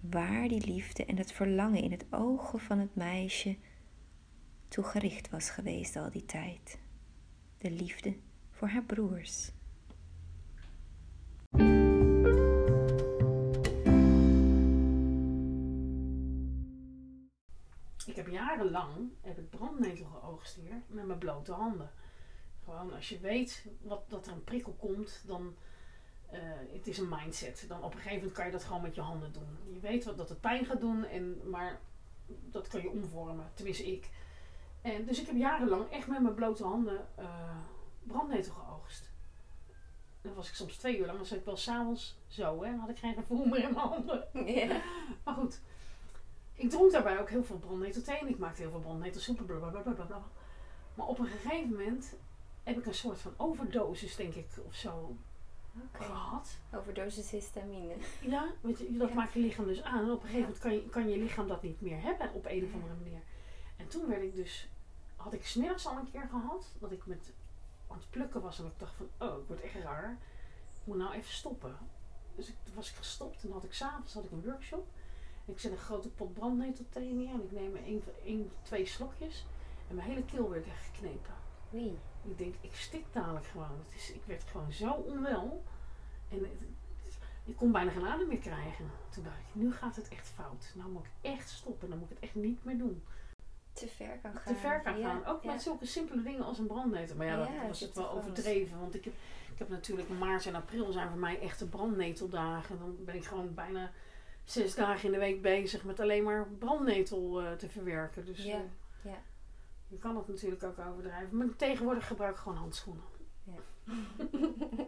Speaker 1: waar die liefde en het verlangen in het ogen van het meisje toe gericht was geweest al die tijd. De liefde voor haar broers.
Speaker 2: Ik heb jarenlang heb ik brandnetel geoogst hier met mijn blote handen. Gewoon als je weet wat, dat er een prikkel komt, dan uh, het is een mindset. Dan op een gegeven moment kan je dat gewoon met je handen doen. Je weet wat, dat het pijn gaat doen, en, maar dat kan je omvormen. Tenminste, ik. En, dus ik heb jarenlang echt met mijn blote handen eh, brandnetel geoogst. Dan was ik soms twee uur lang, dan zat ik wel s'avonds zo, hè. Dan had ik geen gevoel meer in mijn handen. Maar goed, ik dronk daarbij ook heel veel brandnetelthee en ik maakte heel veel brandnetelsoepen, blablabla. Maar op een gegeven moment heb ik een soort van overdosis, denk ik, of zo gehad.
Speaker 1: Overdosis histamine.
Speaker 2: Ja, je, dat
Speaker 1: Ja.
Speaker 2: maakt je lichaam dus aan. En op een gegeven moment kan je, kan je lichaam dat niet meer hebben op een of andere manier. En toen werd ik dus, had ik smiddags al een keer gehad, dat ik met aan het plukken was en ik dacht van, oh, ik word echt raar. Ik moet nou even stoppen. Dus ik, toen was ik gestopt en had ik s'avonds had ik een workshop. En ik zet een grote pot brandnetelthee neer en ik neem één, één, twee slokjes. En mijn hele keel werd echt geknepen.
Speaker 1: Oei.
Speaker 2: Ik denk, ik stik dadelijk gewoon. Het is, ik werd gewoon zo onwel. En het- het- ik kon bijna geen adem meer krijgen. Toen dacht ik, nu gaat het echt fout. Nou moet ik echt stoppen. Dan moet ik het echt niet meer doen.
Speaker 1: Te ver kan gaan.
Speaker 2: Te ver kan
Speaker 1: Ja,
Speaker 2: gaan. Ook
Speaker 1: ja.
Speaker 2: met zulke simpele dingen als een brandnetel. Maar ja, dat
Speaker 1: Ja,
Speaker 2: was het wel overdreven. Want ik heb, ik heb natuurlijk maart en april zijn voor mij echte brandneteldagen. Dan ben ik gewoon bijna zes dagen in de week bezig met alleen maar brandnetel eh, te verwerken. Dus
Speaker 1: Ja,
Speaker 2: eh,
Speaker 1: ja.
Speaker 2: je kan het natuurlijk ook overdrijven. Maar tegenwoordig gebruik ik gewoon handschoenen.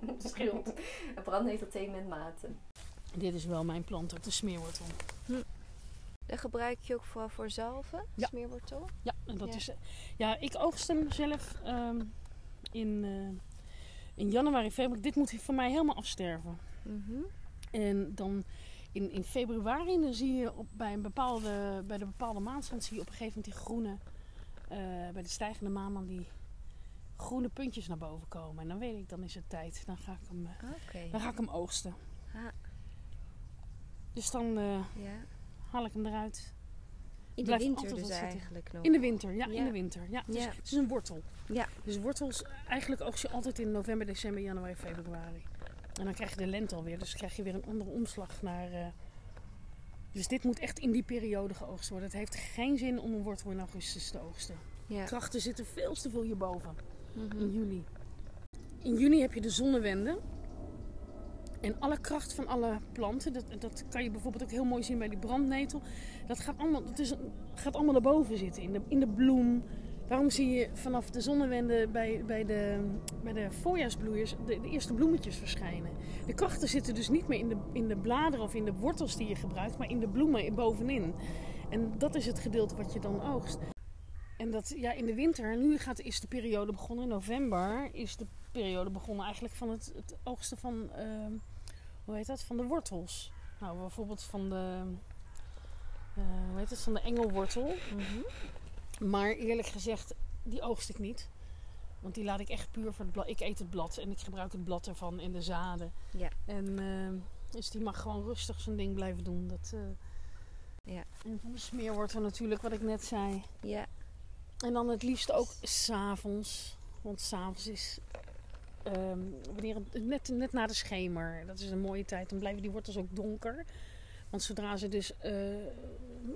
Speaker 2: Het [LAUGHS] scheelt.
Speaker 1: Een brandnetelthee met maten.
Speaker 2: Dit is wel mijn plant, ook de smeerwortel.
Speaker 1: Dat gebruik je ook vooral voor zalven,
Speaker 2: Ja.
Speaker 1: smeerwortel.
Speaker 2: Ja, en dat
Speaker 1: Ja.
Speaker 2: is. Ja, ik oogst hem zelf ehm, in, eh, in januari, februari. Dit moet voor mij helemaal afsterven.
Speaker 1: Mhm.
Speaker 2: En dan in, in februari, dan zie je op, bij, een bepaalde, bij de bepaalde maandstand zie je op een gegeven moment die groene, eh, bij de stijgende maan, dan die groene puntjes naar boven komen. En dan weet ik, dan is het tijd. Dan ga ik hem, eh,
Speaker 1: Oké.
Speaker 2: dan ga ik hem oogsten.
Speaker 1: Ah.
Speaker 2: Dus dan
Speaker 1: Ja.
Speaker 2: Haal ik hem eruit.
Speaker 1: In de winter dus eigenlijk nog.
Speaker 2: In de winter, ja, in de winter. Ja, het, is,
Speaker 1: Ja.
Speaker 2: het is een wortel.
Speaker 1: Ja.
Speaker 2: Dus wortels, eigenlijk oogst je altijd in november, december, januari, februari. En dan krijg je de lente alweer, dus krijg je weer een andere omslag naar... eh, dus dit moet echt in die periode geoogst worden. Het heeft geen zin om een wortel in augustus te oogsten.
Speaker 1: Ja.
Speaker 2: Krachten zitten veel te veel hierboven,
Speaker 1: Mhm.
Speaker 2: in juli. In juni heb je de zonnewende. En alle kracht van alle planten, dat, dat kan je bijvoorbeeld ook heel mooi zien bij die brandnetel. Dat gaat allemaal, dat is, gaat allemaal erboven zitten, in de, in de bloem. Daarom zie je vanaf de zonnewende bij, bij, de, bij de voorjaarsbloeiers de, eerste bloemetjes verschijnen. De krachten zitten dus niet meer in de, in de bladeren of in de wortels die je gebruikt, maar in de bloemen bovenin. En dat is het gedeelte wat je dan oogst. En dat, ja, in de winter, nu gaat, is de periode begonnen, in november is de periode begonnen eigenlijk van het, het oogsten van, ehm, hoe heet dat, van de wortels. Nou, bijvoorbeeld van de, eh, hoe heet het, van de engelwortel.
Speaker 1: Mhm.
Speaker 2: Maar eerlijk gezegd, die oogst ik niet. Want die laat ik echt puur voor het blad. Ik eet het blad en ik gebruik het blad ervan en de zaden.
Speaker 1: Ja.
Speaker 2: En ehm, dus die mag gewoon rustig zijn ding blijven doen. Dat, eh,
Speaker 1: Ja.
Speaker 2: En van de smeerwortel natuurlijk, wat ik net zei.
Speaker 1: Ja.
Speaker 2: En dan het liefst ook s'avonds. Want s'avonds is ehm, wanneer het, net, net na de schemer. Dat is een mooie tijd. Dan blijven die wortels ook donker. Want zodra ze dus eh,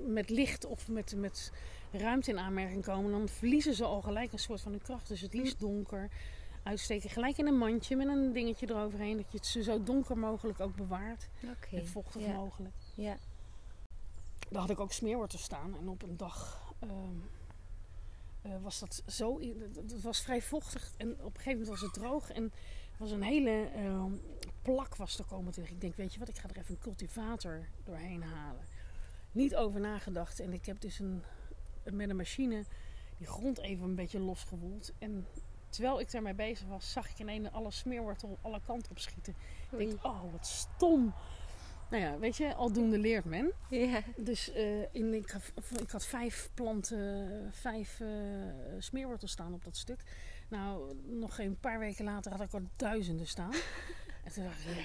Speaker 2: met licht of met, met ruimte in aanmerking komen, dan verliezen ze al gelijk een soort van hun kracht. Dus het liefst donker. Uitsteken gelijk in een mandje met een dingetje eroverheen. Dat je het ze zo donker mogelijk ook bewaart.
Speaker 1: Oké.
Speaker 2: En vochtig
Speaker 1: Ja.
Speaker 2: mogelijk.
Speaker 1: Ja.
Speaker 2: Daar had ik ook smeerwortel staan. En op een dag ehm, eh, was dat zo... Het was vrij vochtig. En op een gegeven moment was het droog. En er was een hele ehm, plak was er komen tegen. Ik denk, weet je wat, ik ga er even een cultivator doorheen halen. Niet over nagedacht. En ik heb dus een, met een machine die grond even een beetje losgewoeld. En terwijl ik daarmee bezig was, zag ik ineens alle smeerwortel alle kanten op schieten. Ik denk, oh, wat stom. Nou ja, weet je, aldoende leert men.
Speaker 1: Ja.
Speaker 2: Dus eh, in, ik, had- ik had vijf planten, vijf eh, smeerwortels staan op dat stuk. Nou, nog geen paar weken later had ik er duizenden staan. [LAUGHS] En toen dacht ik, ja,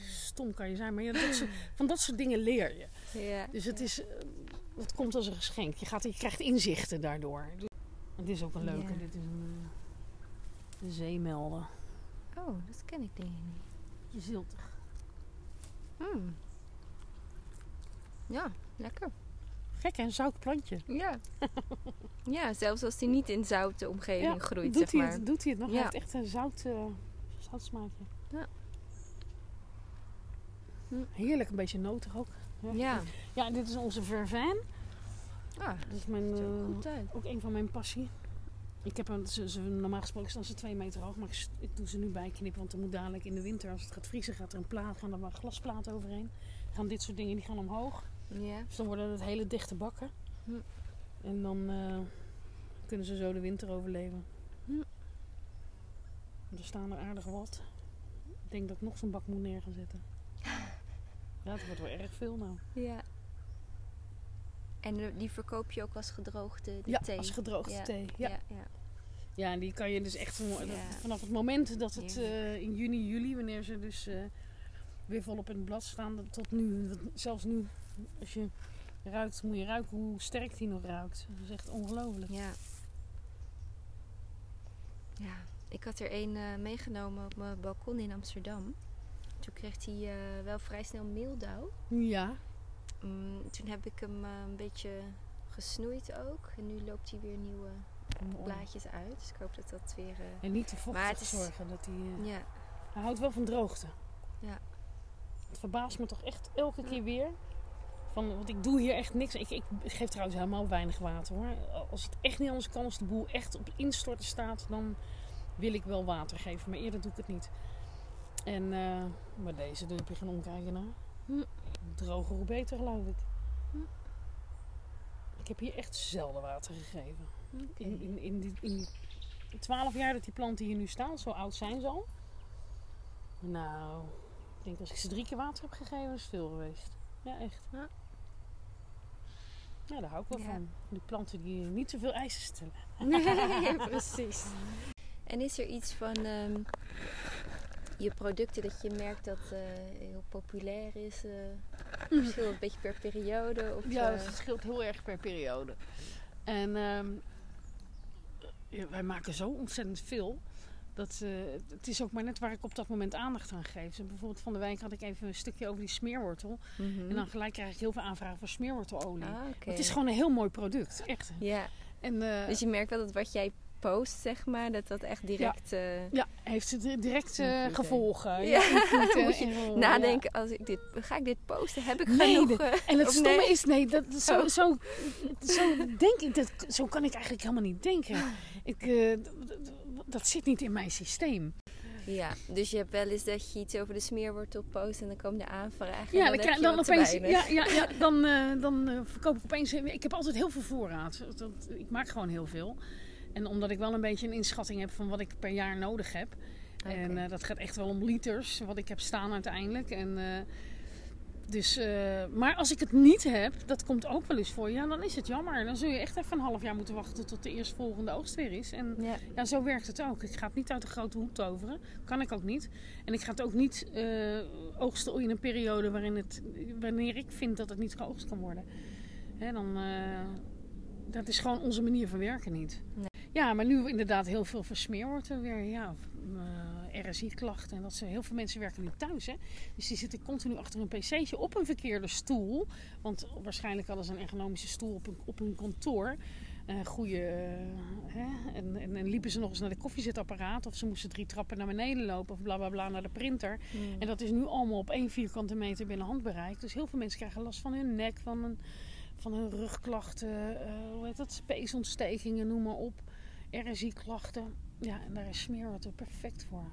Speaker 2: stom kan je zijn. Maar ja, dat soort- van dat soort dingen leer je.
Speaker 1: Ja.
Speaker 2: Dus het, is, eh, het komt als een geschenk. Je, gaat, je krijgt inzichten daardoor. Dit is ook een leuke.
Speaker 1: Ja.
Speaker 2: Dit is een eh, zeemelden.
Speaker 1: Oh, dat ken ik denk ik niet.
Speaker 2: Je ziltig.
Speaker 1: Hmm. Ja, lekker.
Speaker 2: Gek een zout plantje.
Speaker 1: Ja. [LAUGHS] ja, zelfs als die niet in zoute omgeving
Speaker 2: Ja,
Speaker 1: groeit,
Speaker 2: doet
Speaker 1: zeg
Speaker 2: hij
Speaker 1: maar.
Speaker 2: het, doet hij het nog?
Speaker 1: Ja.
Speaker 2: Hij heeft echt een zout, zoutsmaakje.
Speaker 1: Ja.
Speaker 2: Heerlijk, een beetje notig ook.
Speaker 1: Ja.
Speaker 2: Ja, dit is onze vervijn.
Speaker 1: Ah,
Speaker 2: Dat is mijn,
Speaker 1: ook uit.
Speaker 2: ook een van mijn passie. Ik heb een, ze, ze, normaal gesproken staan ze twee meter hoog, maar ik, doe ze nu bijknippen, want er moet dadelijk in de winter, als het gaat vriezen, gaat er een plaat, gaan er maar glasplaten overheen. Gaan dit soort dingen die gaan omhoog.
Speaker 1: Ja.
Speaker 2: Dus dan worden het hele dichte bakken.
Speaker 1: Hm.
Speaker 2: En dan eh, kunnen ze zo de winter overleven.
Speaker 1: Hm.
Speaker 2: Er staan er aardig wat. Ik denk dat ik nog zo'n bak moet neer gaan zetten. [LAUGHS] Ja, het wordt wel erg veel nou.
Speaker 1: ja. En die verkoop je ook als gedroogde de
Speaker 2: ja,
Speaker 1: thee?
Speaker 2: als gedroogde
Speaker 1: Ja,
Speaker 2: thee. Ja.
Speaker 1: ja, ja.
Speaker 2: Ja, en die kan je dus echt van- dat-
Speaker 1: Ja.
Speaker 2: vanaf het moment dat het eh, in juni, juli, wanneer ze dus eh, weer volop in het blad staan, tot nu, zelfs nu, als je ruikt, moet je ruiken hoe sterk die nog ruikt. Dat is echt ongelooflijk.
Speaker 1: Ja. Ja, ik had er een eh, meegenomen op mijn balkon in Amsterdam. Toen kreeg hij eh, wel vrij snel meeldauw.
Speaker 2: Ja,
Speaker 1: Mm, toen heb ik hem eh, een beetje gesnoeid ook. En nu loopt hij weer nieuwe blaadjes uit. Dus ik hoop dat dat weer... eh,
Speaker 2: En niet te vochtig
Speaker 1: is-
Speaker 2: zorgen. Dat die, eh,
Speaker 1: ja,
Speaker 2: Hij houdt wel van droogte.
Speaker 1: Ja.
Speaker 2: Het verbaast me toch echt elke keer weer. Van, want ik doe hier echt niks. Ik, ik geef trouwens helemaal weinig water hoor. Als het echt niet anders kan, als de boel echt op instorten staat, dan wil ik wel water geven. Maar eerder doe ik het niet. En uh, maar deze, daar heb je geen omkijken naar.
Speaker 1: Hm.
Speaker 2: Droger hoe beter geloof ik.
Speaker 1: Hm.
Speaker 2: Ik heb hier echt zelden water gegeven. In, in, in, die, in die 12 jaar dat die planten hier nu staan, zo oud zijn ze al. Nou, ik denk als ik ze drie keer water heb gegeven, is het veel geweest. Ja, echt.
Speaker 1: Ja.
Speaker 2: Ja, daar hou ik wel
Speaker 1: Ja.
Speaker 2: van. Die planten die niet zoveel eisen stellen. [LAUGHS]
Speaker 1: ja, [LAUGHS] precies. En is er iets van ehm, je producten dat je merkt dat eh, heel populair is? eh verschilt een beetje per periode? Of,
Speaker 2: Ja,
Speaker 1: eh,
Speaker 2: dat verschilt heel erg per periode. En ehm, ja, wij maken zo ontzettend veel. Dat, het is ook maar net waar ik op dat moment aandacht aan geef. Dus bijvoorbeeld van de wijk had ik even een stukje over die smeerwortel.
Speaker 1: mhm.
Speaker 2: En dan gelijk krijg ik heel veel aanvragen voor smeerwortelolie.
Speaker 1: Ah.
Speaker 2: Het is gewoon een heel mooi product, echt.
Speaker 1: Ja,
Speaker 2: En
Speaker 1: dus je merkt wel dat wat jij post, zeg maar, dat dat echt direct eh,
Speaker 2: ja, heeft het direct eh,
Speaker 1: hè?
Speaker 2: gevolgen.
Speaker 1: Ja. [LAUGHS]
Speaker 2: eh,
Speaker 1: Moet je nadenken. Als ik dit, ga ik dit posten? Heb ik
Speaker 2: Nee,
Speaker 1: genoeg?
Speaker 2: de-
Speaker 1: eh,
Speaker 2: En het stomme
Speaker 1: nee?
Speaker 2: is, nee, dat, zo,
Speaker 1: Oh.
Speaker 2: zo, zo denk ik, dat, zo kan ik eigenlijk helemaal niet denken. Ik, eh, dat zit niet in mijn systeem.
Speaker 1: Ja, dus je hebt wel eens dat je iets over de smeerwortel post en dan komen de aanvragen.
Speaker 2: Ja,
Speaker 1: en
Speaker 2: dan,
Speaker 1: dan,
Speaker 2: krijg-
Speaker 1: heb je
Speaker 2: dan opeens, ja, ja, ja, [LAUGHS] dan, eh, dan eh, verkoop ik opeens. Ik heb altijd heel veel voorraad. Dat, ik maak gewoon heel veel. En omdat ik wel een beetje een inschatting heb van wat ik per jaar nodig heb. En eh, dat gaat echt wel om liters, wat ik heb staan uiteindelijk. En, eh, dus, eh, maar als ik het niet heb, dat komt ook wel eens voor. Ja, dan is het jammer. Dan zul je echt even een half jaar moeten wachten tot de eerstvolgende oogst weer is. En
Speaker 1: Ja.
Speaker 2: ja, zo werkt het ook. Ik ga het niet uit de grote hoek toveren. Kan ik ook niet. En ik ga het ook niet oogsten in een periode waarin het, wanneer ik vind dat het niet geoogst kan worden. Hè, dan, dat is gewoon onze manier van werken niet.
Speaker 1: Nee.
Speaker 2: Ja, maar nu inderdaad heel veel versmeer wordt er weer. Ja, eh, RSI-klachten. En dat ze, heel veel mensen werken nu thuis. Hè? Dus die zitten continu achter een pc'tje op een verkeerde stoel. Want waarschijnlijk hadden ze een ergonomische stoel op hun, op hun kantoor. Een goede, eh, hè? En, en, en liepen ze nog eens naar de koffiezetapparaat. Of ze moesten drie trappen naar beneden lopen. Of bla bla bla naar de printer.
Speaker 1: Mm.
Speaker 2: En dat is nu allemaal op één vierkante meter binnen handbereik. Dus heel veel mensen krijgen last van hun nek, van hun, van hun rugklachten, hoe heet dat, speesontstekingen, noem maar op. RSI-klachten. Ja, en daar is smeerwater perfect voor.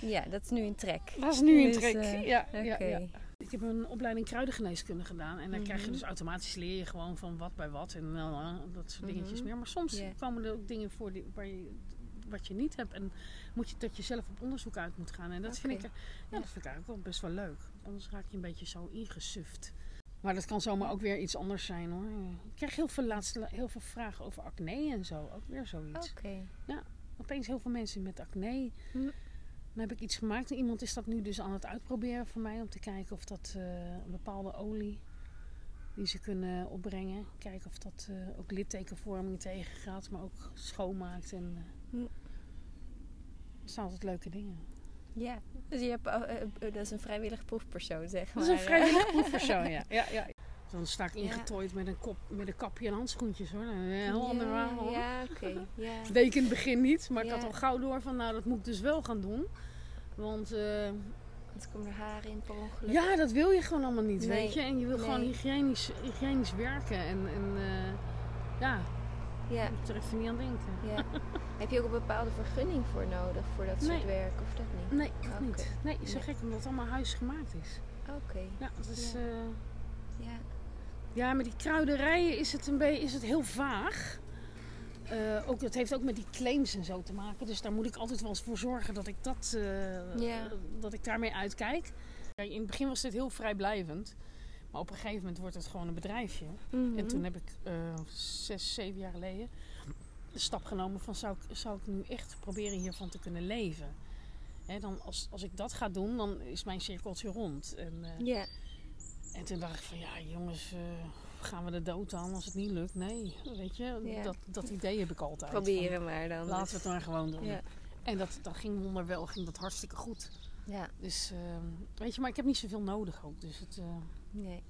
Speaker 1: Ja, dat is nu een trek.
Speaker 2: Dat is nu een
Speaker 1: Dus,
Speaker 2: trek.
Speaker 1: eh,
Speaker 2: ja,
Speaker 1: Oké.
Speaker 2: ja, ja. Ik heb een opleiding kruidengeneeskunde gedaan. En dan krijg je
Speaker 1: Mhm.
Speaker 2: dus automatisch leer je gewoon van wat bij wat. En uh, dat soort dingetjes
Speaker 1: Mhm.
Speaker 2: meer. Maar soms komen er ook dingen voor die, waar je, wat je niet hebt. En moet je dat je zelf op onderzoek uit moet gaan. En dat, vind, ik, ja, dat vind ik eigenlijk wel best wel leuk. Anders raak je een beetje zo ingesuft. Maar dat kan zomaar ook weer iets anders zijn hoor. Ik krijg heel veel, laatste, heel veel vragen over acne en zo. Ook weer zoiets.
Speaker 1: Oké.
Speaker 2: Opeens heel veel mensen met acne.
Speaker 1: Hm.
Speaker 2: Dan heb ik iets gemaakt. En iemand is dat nu dus aan het uitproberen voor mij. Om te kijken of dat eh, een bepaalde olie die ze kunnen opbrengen. Kijken of dat eh, ook littekenvorming tegengaat. Maar ook schoonmaakt. En,
Speaker 1: Hm.
Speaker 2: dat zijn altijd leuke dingen.
Speaker 1: Ja, dus je hebt, eh, eh, dat is een vrijwillig proefpersoon, zeg maar.
Speaker 2: Dat is een vrijwillig [LAUGHS] proefpersoon, ja. ja, ja. Dan sta ik
Speaker 1: Ja.
Speaker 2: ingetooid met, een kop, met een kapje en handschoentjes hoor. Een heel
Speaker 1: ja,
Speaker 2: ander verhaal.
Speaker 1: Ja, oké. Ja. [LAUGHS]
Speaker 2: Deed ik in het begin niet, maar ik had al gauw door van nou dat moet ik dus wel gaan doen. Want eh,
Speaker 1: Want komen er haren in per ongeluk.
Speaker 2: Ja, dat wil je gewoon allemaal niet,
Speaker 1: Nee,
Speaker 2: weet je. En je wil gewoon hygiënisch, hygiënisch werken. En, en eh, ja,
Speaker 1: Ja,
Speaker 2: ik moet er even niet aan denken.
Speaker 1: ja. [LAUGHS] Heb je ook een bepaalde vergunning voor nodig voor dat soort
Speaker 2: Nee.
Speaker 1: werk of dat niet?
Speaker 2: Nee, dat niet. Nee, zo
Speaker 1: Nee.
Speaker 2: gek omdat het allemaal huisgemaakt is.
Speaker 1: Oké,
Speaker 2: Ja, dat is...
Speaker 1: Ja.
Speaker 2: eh,
Speaker 1: ja.
Speaker 2: Ja, met die kruiderijen is het een beetje is het heel vaag. Eh, ook, het heeft ook met die claims en zo te maken. Dus daar moet ik altijd wel eens voor zorgen dat ik, dat, eh, dat ik daarmee uitkijk. Kijk, in het begin was dit heel vrijblijvend. Maar op een gegeven moment wordt het gewoon een bedrijfje.
Speaker 1: Mhm.
Speaker 2: En toen heb ik eh, zes, zeven jaar geleden de stap genomen van zou ik, zou ik nu echt proberen hiervan te kunnen leven. Hè, dan als, als ik dat ga doen, dan is mijn cirkeltje rond. En, eh,
Speaker 1: Ja,
Speaker 2: en toen dacht ik van ja jongens, eh, gaan we de dood aan als het niet lukt? Nee, weet je, dat, dat idee heb ik altijd.
Speaker 1: proberen maar dan.
Speaker 2: Laten we het maar gewoon doen.
Speaker 1: Ja.
Speaker 2: En dat, dat ging wonderwel, ging dat hartstikke goed.
Speaker 1: ja,
Speaker 2: Dus ehm, weet je, maar ik heb niet zoveel nodig ook. Dus het, eh,
Speaker 1: nee.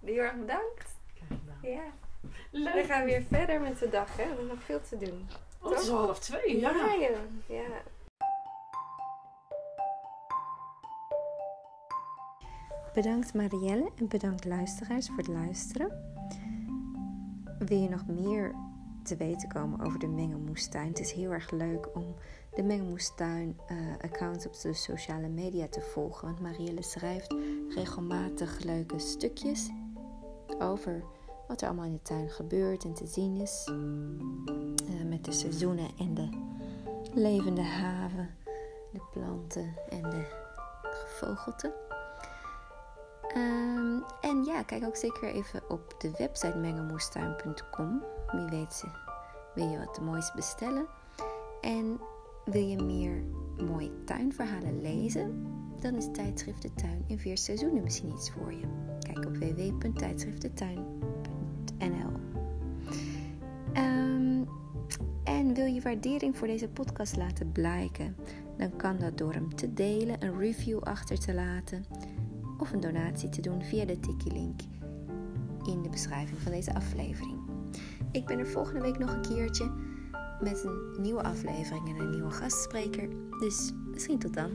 Speaker 1: Heel erg bedankt. Ja. We gaan weer verder met de dag, hè? We hebben nog veel te doen.
Speaker 2: Oh, het is al half twee. Ja.
Speaker 1: Ja. Bedankt Marielle en bedankt luisteraars voor het luisteren. Wil je nog meer te weten komen over de Mengelmoestuin? Het is heel erg leuk om de Mengelmoestuin eh account op de sociale media te volgen. Want Marielle schrijft regelmatig leuke stukjes over wat er allemaal in de tuin gebeurt en te zien is. Eh, met de seizoenen en de levende haven, de planten en de gevogelte. Ehm, en ja, kijk ook zeker even op de website mengelmoestuin.com. Wie weet ze, wil je wat moois bestellen. En wil je meer mooie tuinverhalen lezen? Dan is tijdschrift De Tuin in vier seizoenen misschien iets voor je. Kijk op Ehm, En wil je waardering voor deze podcast laten blijken? Dan kan dat door hem te delen, een review achter te laten of een donatie te doen via de Tiki-link in de beschrijving van deze aflevering. Ik ben er volgende week nog een keertje met een nieuwe aflevering en een nieuwe gastspreker. Dus misschien tot dan.